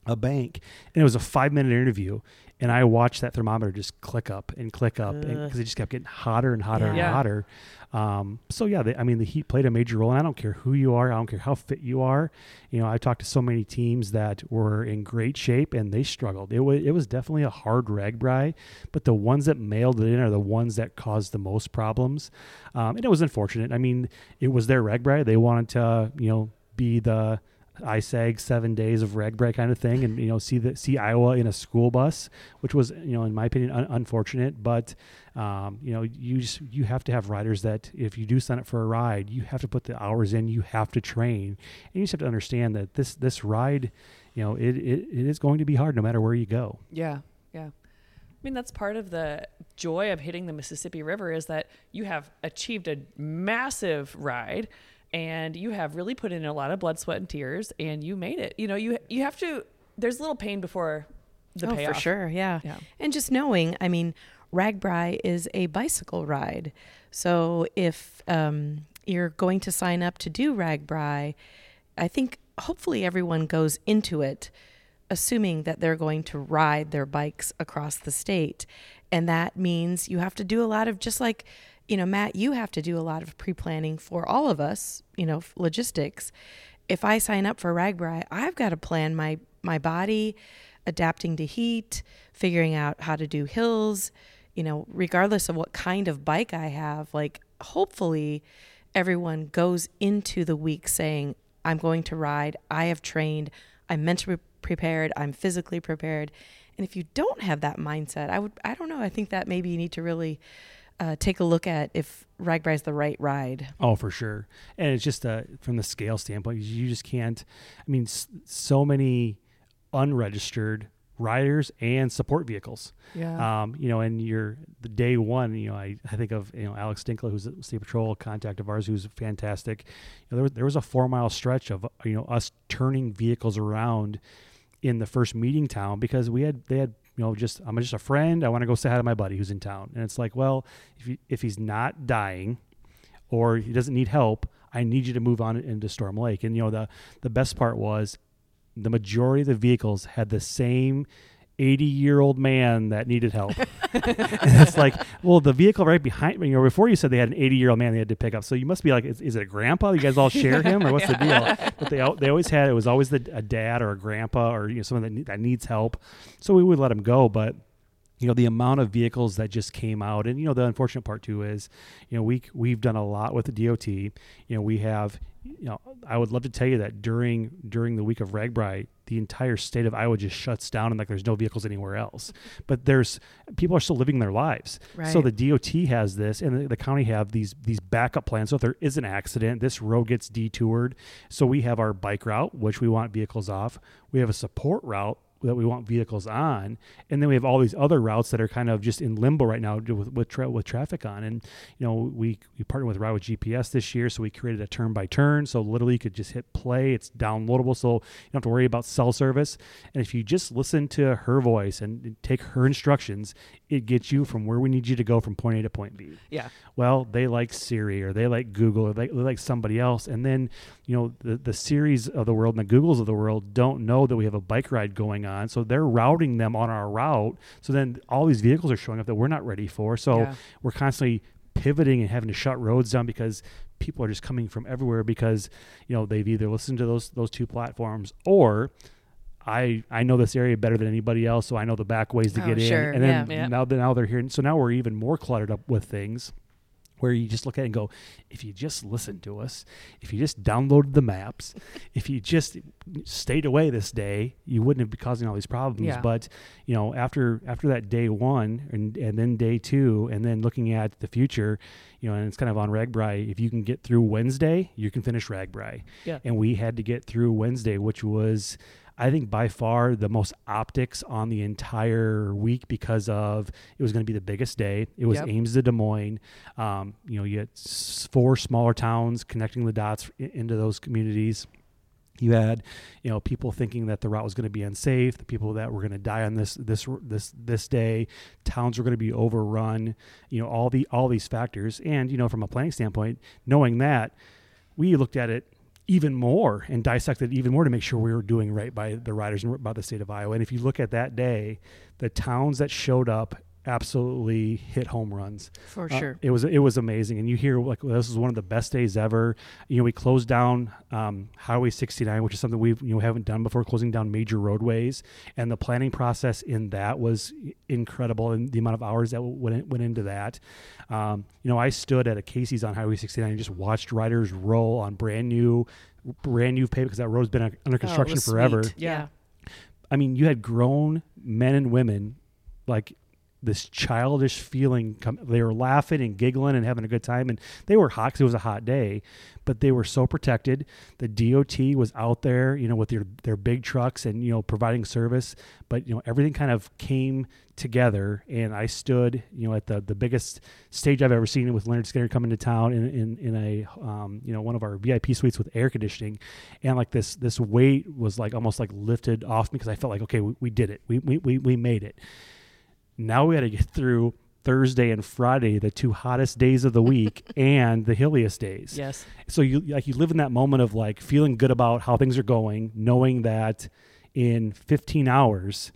a bank, and it was a five minute interview. And I watched that thermometer just click up and click up Ugh. because it just kept getting hotter and hotter and Yeah. hotter. Um, so yeah, they, I mean, the heat played a major role, and I don't care who you are, I don't care how fit you are. You know, I talked to so many teams that were in great shape and they struggled. It was it was definitely a hard RAGBRAI, but the ones that mailed it in are the ones that caused the most problems. Um, and it was unfortunate. I mean, it was their RAGBRAI. They wanted to, you know, be the ISAG seven days of RAGBRAI kind of thing, and you know see the see Iowa in a school bus, which was you know in my opinion un- unfortunate. But um, you know you just you have to have riders that if you do sign up for a ride, you have to put the hours in, you have to train, and you just have to understand that this this ride, you know it it, it is going to be hard no matter where you go. Yeah, yeah. I mean, that's part of the joy of hitting the Mississippi River is that you have achieved a massive ride and you have really put in a lot of blood, sweat, and tears and you made it. You know, you you have to there's a little pain before the oh, payoff. for sure, yeah. Yeah. And just knowing, I mean, RAGBRAI is a bicycle ride. So if um, you're going to sign up to do RAGBRAI, I think hopefully everyone goes into it assuming that they're going to ride their bikes across the state. And that means you have to do a lot of just like, you know, Matt, you have to do a lot of pre planning for all of us, you know, logistics. If I sign up for RAGBRAI, I've got to plan my, my body, adapting to heat, figuring out how to do hills, you know, regardless of what kind of bike I have, like hopefully everyone goes into the week saying, I'm going to ride, I have trained, I'm mentally prepared, I'm physically prepared. And if you don't have that mindset, I would, I don't know, I think that maybe you need to really uh, take a look at if RAGBRAI is the right ride. Oh, for sure. And it's just uh, from the scale standpoint, you just can't. I mean, s- so many unregistered riders and support vehicles. Yeah. Um, you know, and you're the day one, you know, I, I think of, you know, Alex Dinkla, who's a state patrol contact of ours, who's fantastic. You know, there, was, there was a four mile stretch of, you know, us turning vehicles around in the first meeting town because we had, they had, you know, just, I'm just a friend. I want to go say hi to my buddy who's in town. And it's like, well, if if he's not dying or he doesn't need help, I need you to move on into Storm Lake. And, you know, the, the best part was the majority of the vehicles had the same 80 year old man that needed help. and it's like, well, the vehicle right behind me, you know, before you said they had an 80 year old man they had to pick up. So you must be like, is, is it a grandpa? You guys all share him or what's the deal? But they, they always had, it was always the, a dad or a grandpa or, you know, someone that, that needs help. So we would let him go. But, you know, the amount of vehicles that just came out. And, you know, the unfortunate part too is, you know, we, we've done a lot with the DOT. You know, we have, you know, I would love to tell you that during during the week of RAGBRAI, the entire state of Iowa just shuts down and like there's no vehicles anywhere else. But there's people are still living their lives. So the DOT has this, and the, the county have these these backup plans. So if there is an accident, this road gets detoured. So we have our bike route, which we want vehicles off. We have a support route that we want vehicles on, and then we have all these other routes that are kind of just in limbo right now with with, tra- with traffic on. And you know, we we partnered with Ride with GPS this year, so we created a turn by turn. So literally, you could just hit play. It's downloadable, so you don't have to worry about cell service. And if you just listen to her voice and take her instructions, it gets you from where we need you to go from point A to point B yeah. well, they like Siri or they like Google or they, they like somebody else. And then, you know, the, the Siris of the world and the Googles of the world don't know that we have a bike ride going on. So they're routing them on our route. So then all these vehicles are showing up that we're not ready for. So Yeah. we're constantly pivoting and having to shut roads down because people are just coming from everywhere because, you know, they've either listened to those, those two platforms or I, I know this area better than anybody else, so I know the back ways to Oh, get sure, in. And then. Yeah. now that now they're here, so now we're even more cluttered up with things where you just look at it and go, if you just listened to us, if you just downloaded the maps, if you just stayed away this day, you wouldn't have been causing all these problems. Yeah. But you know, after after that day one and and then day two, and then looking at the future, you know, and it's kind of on RAGBRAI. If you can get through Wednesday, you can finish RAGBRAI. Yeah. And we had to get through Wednesday, which was. I think by far the most optics on the entire week because of it was going to be the biggest day. It was Yep. Ames to Des Moines. Um, you know, you had four smaller towns connecting the dots into those communities. You had, you know, people thinking that the route was going to be unsafe. The people that were going to die on this this this this day. Towns were going to be overrun. You know, all the all these factors, and you know, from a planning standpoint, knowing that, we looked at it even more and dissected even more to make sure we were doing right by the riders and by the state of Iowa. And if you look at that day, the towns that showed up absolutely hit home runs. For Uh, sure. it was it was amazing, and you hear like well, this is one of the best days ever. You know, we closed down um, Highway 69, which is something we you know haven't done before, closing down major roadways, and the planning process in that was incredible, and the amount of hours that went went into that. Um, you know, I stood at a Casey's on Highway 69 and just watched riders roll on brand new, brand new pavement because that road's been under Oh, construction was forever. sweet. Yeah. I mean, you had grown men and women, like this childish feeling. They were laughing and giggling and having a good time, and they were hot because it was a hot day, but they were so protected. The DOT was out there, you know, with their their big trucks and you know providing service, but you know everything kind of came together, and I stood, you know, at the the biggest stage I've ever seen with Lynyrd Skynyrd coming to town in in, in a um, you know one of our VIP suites with air conditioning, and like this this weight was like almost like lifted off me because I felt like okay we, we did it we, we we we made it. Now we got to get through Thursday and Friday, the two hottest days of the week, and the hilliest days. Yes. So you like you live in that moment of like feeling good about how things are going, knowing that in 15 hours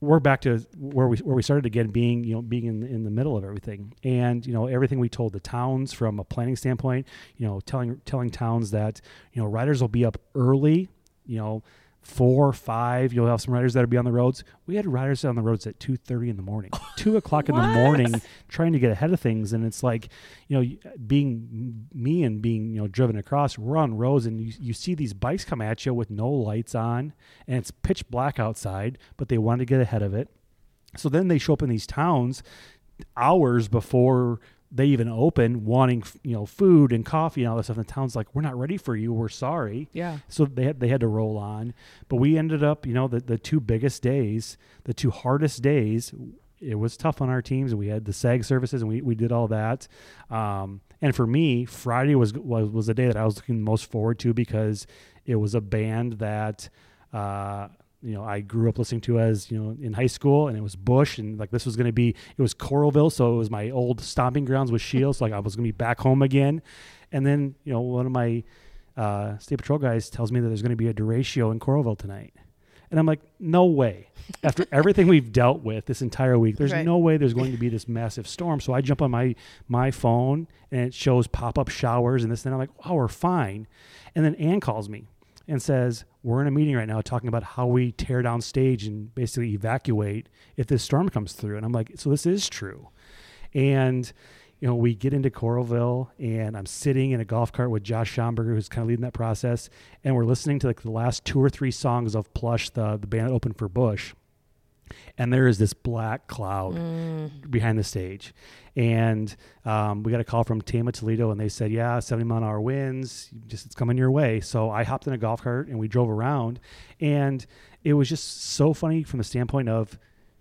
we're back to where we where we started again, being you know being in in the middle of everything, and you know everything we told the towns from a planning standpoint, you know telling telling towns that you know riders will be up early, you know four, five. You'll have some riders that'll be on the roads. We had riders on the roads at two thirty in the morning, two o'clock in the morning, trying to get ahead of things. And it's like, you know, being me and being you know driven across, we're on roads, and you you see these bikes come at you with no lights on, and it's pitch black outside, but they wanted to get ahead of it. So then they show up in these towns hours before they even open wanting you know food and coffee and all this stuff. And the town's like we're not ready for you. We're sorry. Yeah. so they had they had to roll on. But we ended up you know the, the two biggest days the two hardest days it was tough on our teams. And we had the sag services and we, we did all that. Um, and for me friday was, was was the day that i was looking most forward to because it was a band that uh, you know I grew up listening to as you know in high school, and it was Bush, and like this was going to be it was Coralville, so it was my old stomping grounds with Shields, like I was going to be back home again, and then you know one of my uh, state patrol guys tells me that there's going to be a derecho in Coralville tonight. And I'm like, no way. After everything we've dealt with this entire week, there's Right. no way there's going to be this massive storm. So I jump on my my phone and it shows pop up showers and this. And I'm like, oh, we're fine. And then Ann calls me and says, we're in a meeting right now talking about how we tear down stage and basically evacuate if this storm comes through. And I'm like, so this is true. And you know, we get into Coralville, and I'm sitting in a golf cart with Josh Schomburger, who's kind of leading that process, and we're listening to like the last two or three songs of Plush, the the band that opened for Bush. And there is this black cloud behind the stage, and um, we got a call from Tama Toledo, and they said, "Yeah, 70 mile an hour winds, just it's coming your way." So I hopped in a golf cart and we drove around, and it was just so funny from the standpoint of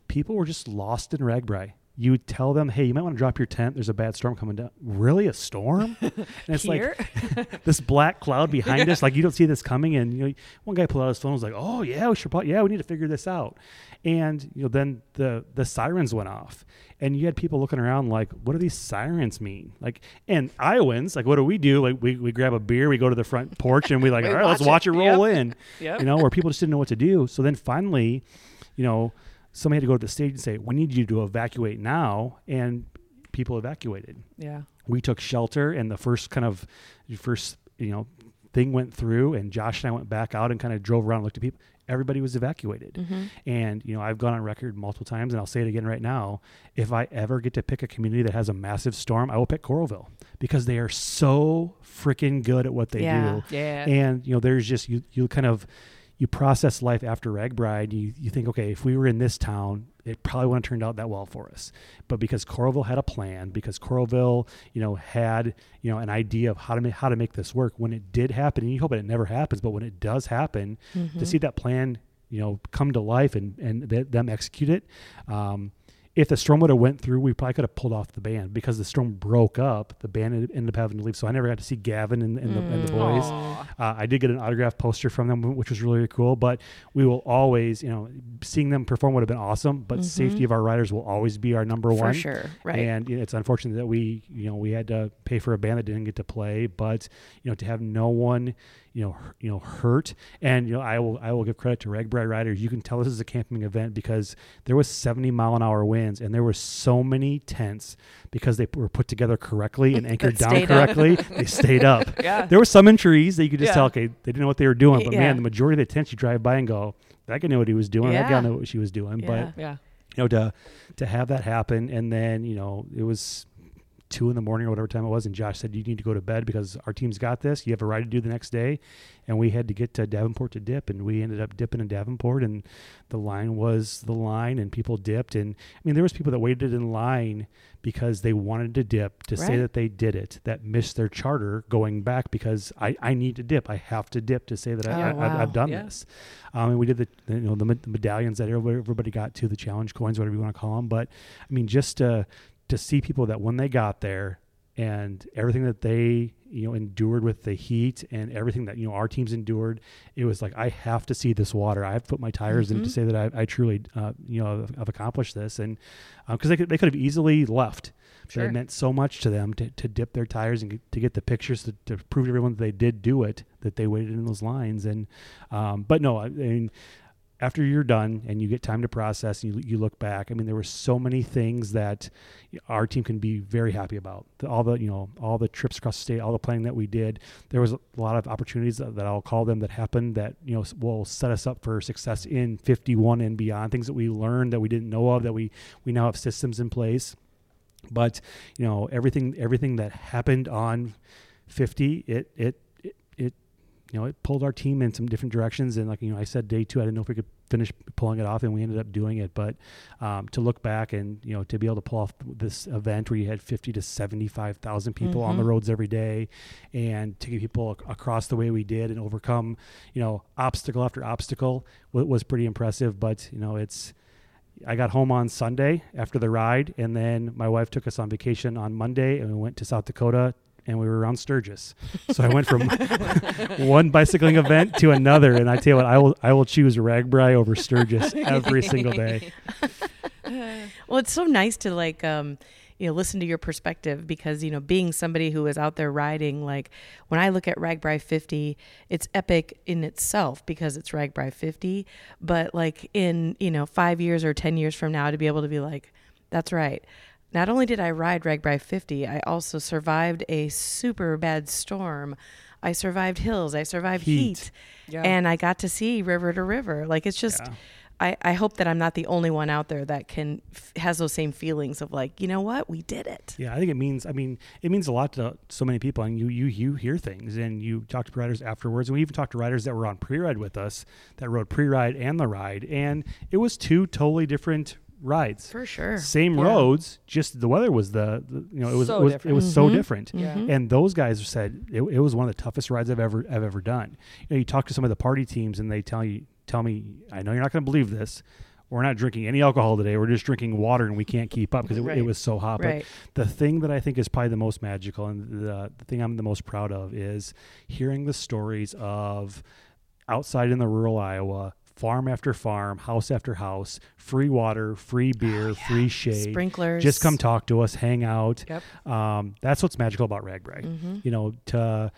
people were just lost in RAGBRAI. You tell them, "Hey, you might want to drop your tent. There's a bad storm coming down." Really, a storm? And it's Here? like this black cloud behind us. Like you don't see this coming. And you know, one guy pulled out his phone. and Was like, "Oh yeah, we should. Probably, yeah, we need to figure this out." And you know, then the the sirens went off, and you had people looking around like, "What do these sirens mean?" Like, and Iowans, like, what do we do? Like, we, we grab a beer, we go to the front porch, and we like, We all right, let's watch watch it. it roll Yep. in. Yep. You know, where people just didn't know what to do. So then finally, you know, somebody had to go to the stage and say, "We need you to evacuate now," and people evacuated. Yeah. We took shelter, and the first kind of first you know thing went through, and Josh and I went back out and kind of drove around and looked at people. Everybody was evacuated, Mm-hmm. and you know I've gone on record multiple times, and I'll say it again right now. If I ever get to pick a community that has a massive storm, I will pick Coralville because they are so freaking good at what they Yeah. do Yeah. and you know there's just you you kind of you process life after Ragbride. You you think okay, if we were in this town, it probably wouldn't have turned out that well for us. But because Coralville had a plan, because Coralville you know had you know an idea of how to make how to make this work, when it did happen, and you hope it never happens, but when it does happen, Mm-hmm. to see that plan you know come to life and and th- them execute it. Um, if the storm would have went through, we probably could have pulled off the band because the storm broke up. The band ended- up having to leave, so I never got to see Gavin and, and, the, and the boys. Uh, I did get an autograph poster from them, which was really cool. But we will always, you know, seeing them perform would have been awesome. But safety of our riders will always be our number Mm-hmm. For one. sure. Right. And you know, it's unfortunate that we, you know, we had to pay for a band that didn't get to play. But you know, to have no one, you know, you know, hurt. And you know, I will, I will give credit to Ragbride riders. You can tell this is a camping event because there was 70 mile an hour winds, and there were so many tents because they were put together correctly and anchored down correctly. they stayed up. Yeah. There were some injuries that you could just Yeah. tell, okay, they didn't know what they were doing. But Yeah. man, the majority of the tents you drive by and go, that guy knew what he was doing. Yeah. That Yeah. guy knew what she was doing. Yeah. But Yeah. you know, to to have that happen, and then you know, it was two in the morning or whatever time it was, and Josh said, "You need to go to bed because our team's got this. You have a ride to do the next day." And we had to get to Davenport to dip, and we ended up dipping in Davenport, and the line was the line, and people dipped, and I mean, there was people that waited in line because they wanted to dip to say that they did it, that missed their charter going back because I, I need to dip. I have to dip to say that I, Oh, I, I've, wow. I've done Yeah. this. Um, and we did the, you know the, med- the medallions that everybody, everybody got to the challenge coins, whatever you want to call them. But I mean, just to to see people that when they got there and everything that they you know endured with the heat and everything that you know our teams endured, it was like I have to see this water. I have to put my tires in to Mhm. say that I, I truly uh, you know have, have accomplished this. And because they could they could have easily left. But it meant so much to them to, to dip their tires and to get the pictures to, to prove to everyone that they did do it, that they waited in those lines. And, um, but no, I mean, after you're done and you get time to process and you, you look back, I mean, there were so many things that our team can be very happy about. The- All the, you know, all the trips across the state, all the planning that we did. There was a lot of opportunities that, that I'll call them that happened that, you know, will set us up for success in 51 and beyond. Things that we learned that we didn't know of, that we, we now have systems in place. But, you know, everything, everything that happened on 50, it, it, you know, it pulled our team in some different directions. And like, you know, I said day two, I didn't know if we could finish pulling it off and we ended up doing it. But um, to look back and, you know, to be able to pull off this event where you had 50 to 75,000 people on the Mhm. roads every day and to get people ac- across the way we did and overcome, you know, obstacle after obstacle w- was pretty impressive. But, you know, it's, I got home on Sunday after the ride, and then my wife took us on vacation on Monday, and we went to South Dakota, and we were around Sturgis. So I went from one bicycling event to another, and I tell you what, I will I will choose RAGBRAI over Sturgis every single day. Well, it's so nice to like um you know listen to your perspective because you know being somebody who is out there riding like when I look at RAGBRAI 50 it's epic in itself because it's RAGBRAI 50 but like in you know 5 years or 10 years from now to be able to be like that's right not only did I ride RAGBRAI 50 I also survived a super bad storm I survived hills I survived Heat. heat, Yeah. and I got to see river to river like it's just Yeah. I, I hope that I'm not the only one out there that can f- has those same feelings of like, you know what, we did it. Yeah, I think it means. I mean, it means a lot to so many people, and you you you hear things, and you talk to riders afterwards, and we even talked to riders that were on pre-ride with us, that rode pre-ride and the ride, and it was two totally different rides. For sure. Same Yeah. roads, just the weather was the, the you know it was So it was, it was so Mhm. different. Yeah. Mhm. And those guys said it, it was one of the toughest rides I've ever I've ever done. You know, you talk to some of the party teams and they tell you tell me, I know you're not going to believe this. We're not drinking any alcohol today. We're just drinking water and we can't keep up because it, Right. it was so hot. Right. But the thing that I think is probably the most magical and the, the thing I'm the most proud of is hearing the stories of outside in the rural Iowa, farm after farm, house after house, free water, free beer, free shade. Sprinklers. Just come talk to us, hang out. Yep. Um, that's what's magical about RAGBRAI. hmm You know, to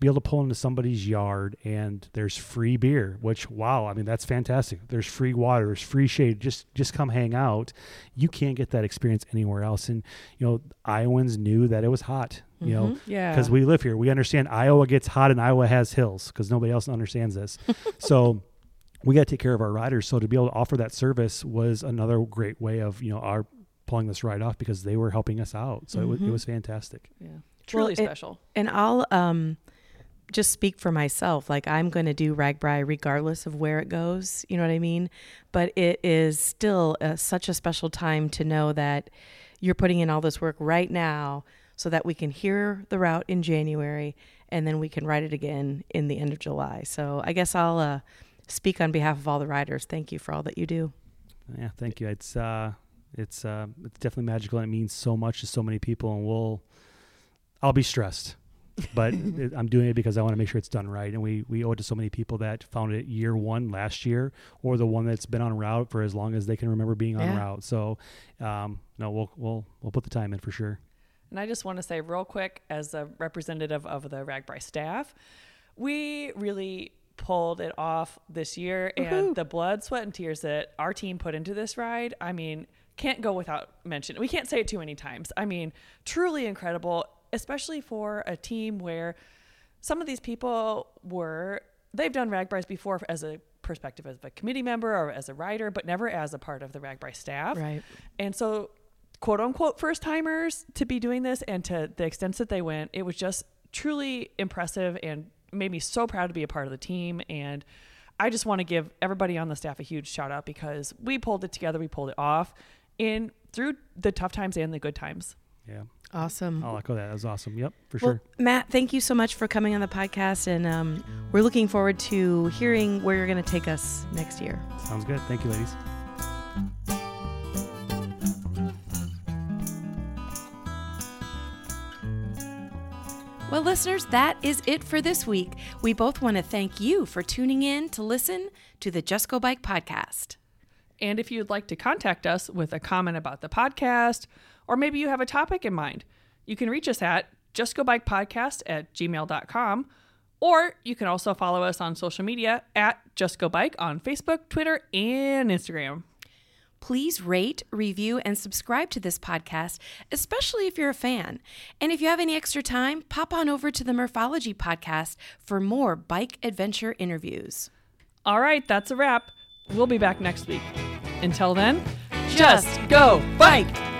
be able to pull into somebody's yard and there's free beer, which wow, I mean that's fantastic. There's free water, there's free shade. Just just come hang out. You can't get that experience anywhere else. And you know, Iowans knew that it was hot. You know, Mhm. Yeah. because we live here. We understand Iowa gets hot and Iowa has hills because nobody else understands this. so we got to take care of our riders. So to be able to offer that service was another great way of you know our pulling this ride off because they were helping us out. So it, was, it was fantastic. yeah. Truly it- special. And I'll um just speak for myself. Like I'm going to do RAGBRAI regardless of where it goes. You know what I mean? But it is still uh such a special time to know that you're putting in all this work right now so that we can hear the route in January and then we can ride it again in the end of July. So I guess I'll uh, speak on behalf of all the riders. Thank you for all that you do. Yeah, thank you. It's uh, it's uh, it's definitely magical. and It means so much to so many people, and we'll. I'll be stressed, but it, I'm doing it because I want to make sure it's done right. And we we owe it to so many people that found it year one last year, or the one that's been on route for as long as they can remember being on Yeah. route. So, um, no, we'll we'll we'll put the time in for sure. And I just want to say real quick, as a representative of the RAGBRAI staff, we really pulled it off this year, and the blood, sweat, and tears that our team put into this ride, I mean, can't go without mention. We can't say it too many times. I mean, truly incredible, especially for a team where some of these people were they've done RAGBRAIs before as a perspective as a committee member or as a rider, but never as a part of the RAGBRAI staff. Right. And so quote unquote first timers to be doing this and to the extent that they went, it was just truly impressive and made me so proud to be a part of the team. And I just want to give everybody on the staff a huge shout out because we pulled it together, we pulled it off in through the tough times and the good times. Yeah. Awesome. I'll echo that. That was awesome. Yep, for Well, sure. Matt, thank you so much for coming on the podcast, and um, we're looking forward to hearing where you're going to take us next year. Sounds good. Thank you, ladies. Well, listeners, that is it for this week. We both want to thank you for tuning in to listen to the Just Go Bike podcast. And if you'd like to contact us with a comment about the podcast, or maybe you have a topic in mind, you can reach us at justgobikepodcast at gmail.com. Or you can also follow us on social media at Just Go Bike on Facebook, Twitter, and Instagram. Please rate, review, and subscribe to this podcast, especially if you're a fan. And if you have any extra time, pop on over to the Morphology podcast for more bike adventure interviews. All right, that's a wrap. We'll be back next week. Until then, just go bike!